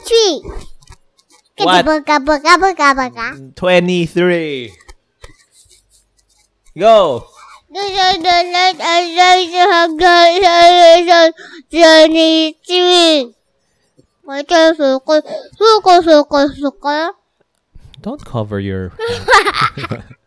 tree. What? Booga, booga, booga, booga. 23. Go. Twenty-three. Suka. Don't cover your.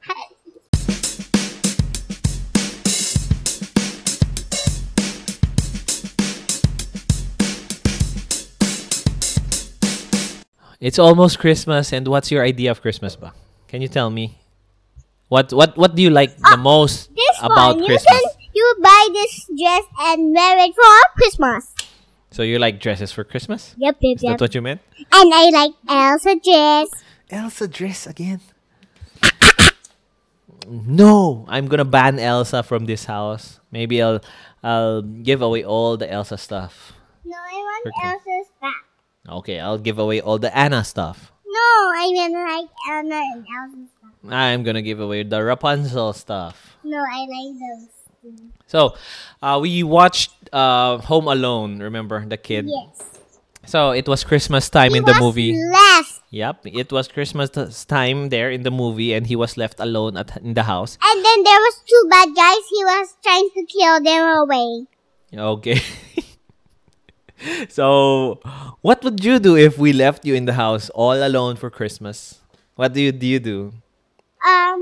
it's almost Christmas, and what's your idea of Christmas, ba? Can you tell me? What what what do you like the ah, most This about one, you Christmas? can you buy this dress and wear it for Christmas. So you like dresses for Christmas? Yep, yep, Is yep. that what you meant? And I like Elsa dress. Elsa dress again. No, I'm gonna ban Elsa from this house. Maybe I'll I'll give away all the Elsa stuff. No, I want. Elsa's back. Okay, I'll give away all the Anna stuff. No, I mean like Anna and Elsa's stuff. I'm gonna give away the Rapunzel stuff. No, I like those. So, uh, we watched uh, Home Alone. Remember the kid? Yes. So it was Christmas time He in the was movie. Left. Yep, it was Christmas time there in the movie, and he was left alone at in the house. And then there was two bad guys. He was trying to kill them away. Okay. so, what would you do if we left you in the house all alone for Christmas? What do you do? You do? Um,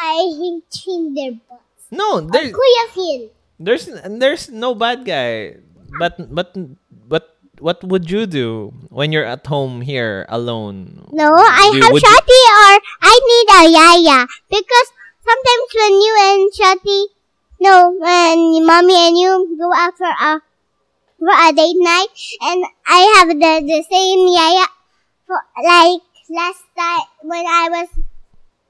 I hit their butts. No, there, Kuya Phil. there's there's no bad guy. But but but what would you do when you're at home here alone? No, I Do- have Shati or I need a Yaya. Because sometimes when you and Shati, no, when mommy and you go out for a, for a date night, and I have the, the same Yaya, for, like last time when I was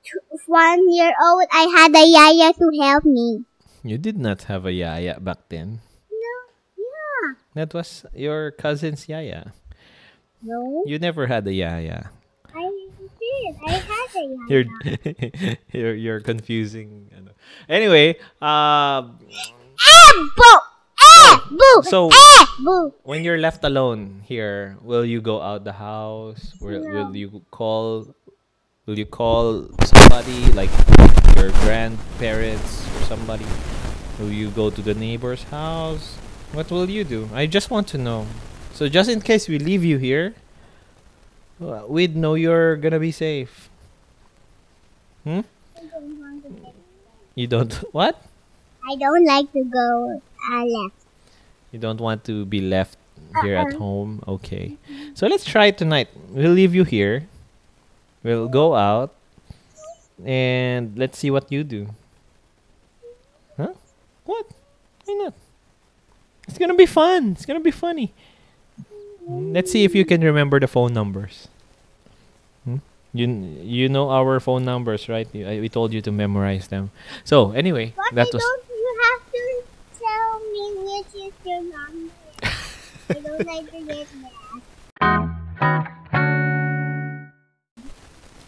two, one year old, I had a Yaya to help me. You did not have a yaya back then. No, yeah, That was your cousin's yaya. no, You never had a yaya. I did. I had a Yaya. You're you're you're confusing. Anyway, uh, Eh, boo! So- eh, boo! when you're left alone here, will you go out the house? Will, will you call? Will you call somebody like your grandparents or somebody? Will you go to the neighbor's house? What will you do? I just want to know. So just in case we leave you here, uh, we'd know you're gonna be safe. Hmm? You don't what? I don't like to go uh, left. You don't want to be left here at home. Okay. So let's try it tonight. We'll leave you here. We'll go out and let's see what you do. Huh? What? Why not? It's gonna be fun. It's gonna be funny. Let's see if you can remember the phone numbers. Hmm? You you know our phone numbers, right? You- I- We told you to memorize them. So anyway, But that I was don't you have to tell me which is your number. I don't like to get mad.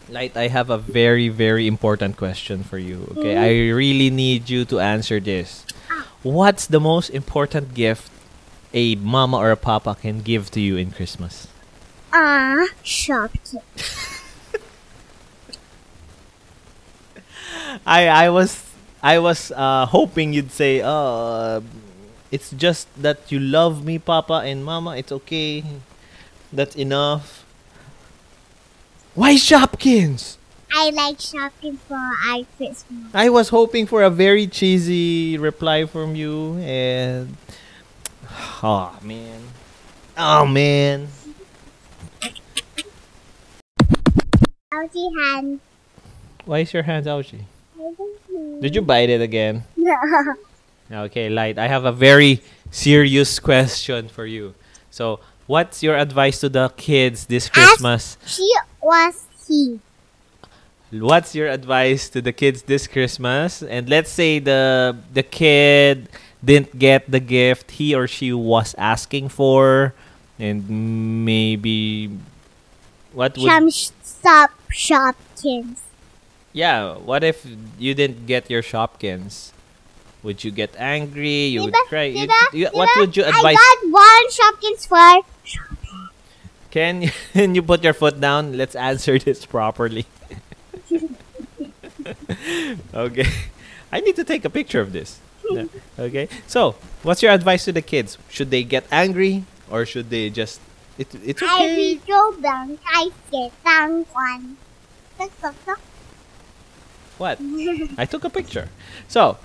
Light, I have a very, very important question for you. Okay, I really need you to answer this. What's the most important gift a mama or a papa can give to you in Christmas? Ah, shopkeep. I I was I was uh, hoping you'd say, "Uh, it's just that you love me, papa and mama. It's okay. That's enough." Why Shopkins? I like Shopkins for our Christmas. I was hoping for a very cheesy reply from you, and oh man, oh man. Ouchie hand. Why is your hands ouchy? I. Did you bite it again? No. Okay, Light. I have a very serious question for you. So, what's your advice to the kids this Christmas? As She was he. What's your advice to the kids this Christmas? And let's say the the kid didn't get the gift he or she was asking for, and maybe what would Some stop Shopkins. yeah? What if you didn't get your Shopkins? Would you get angry? You would Diba- cry. You- diba- what would you advise? I got one Shopkins for Can you, can you put your foot down? Let's answer this properly. okay. I need to take a picture of this. Okay. So, what's your advice to the kids? Should they get angry or should they just it, it's I okay. will go down. I get down one. What? I took a picture. So,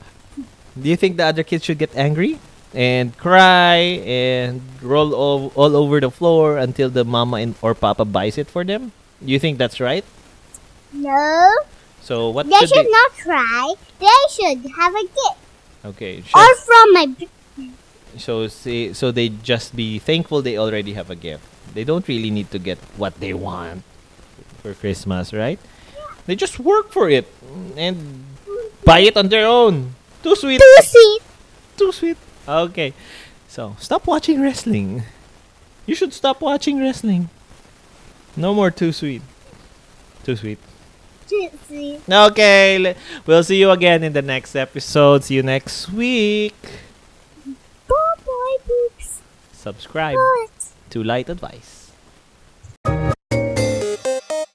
do you think the other kids should get angry and cry and roll o- all over the floor until the mama and or papa buys it for them? Do you think that's right? No, So what they should should they? not cry. They should have a gift. Okay. Or from my so say so they just be thankful they already have a gift. They don't really need to get what they want for Christmas, right? They just work for it and buy it on their own. Too sweet. too sweet. Too sweet. Okay. So, stop watching wrestling. You should stop watching wrestling. No more too sweet. Too sweet. Too sweet. Okay. We'll see you again in the next episode. See you next week. Bye bye, books. Subscribe What? to Light Advice.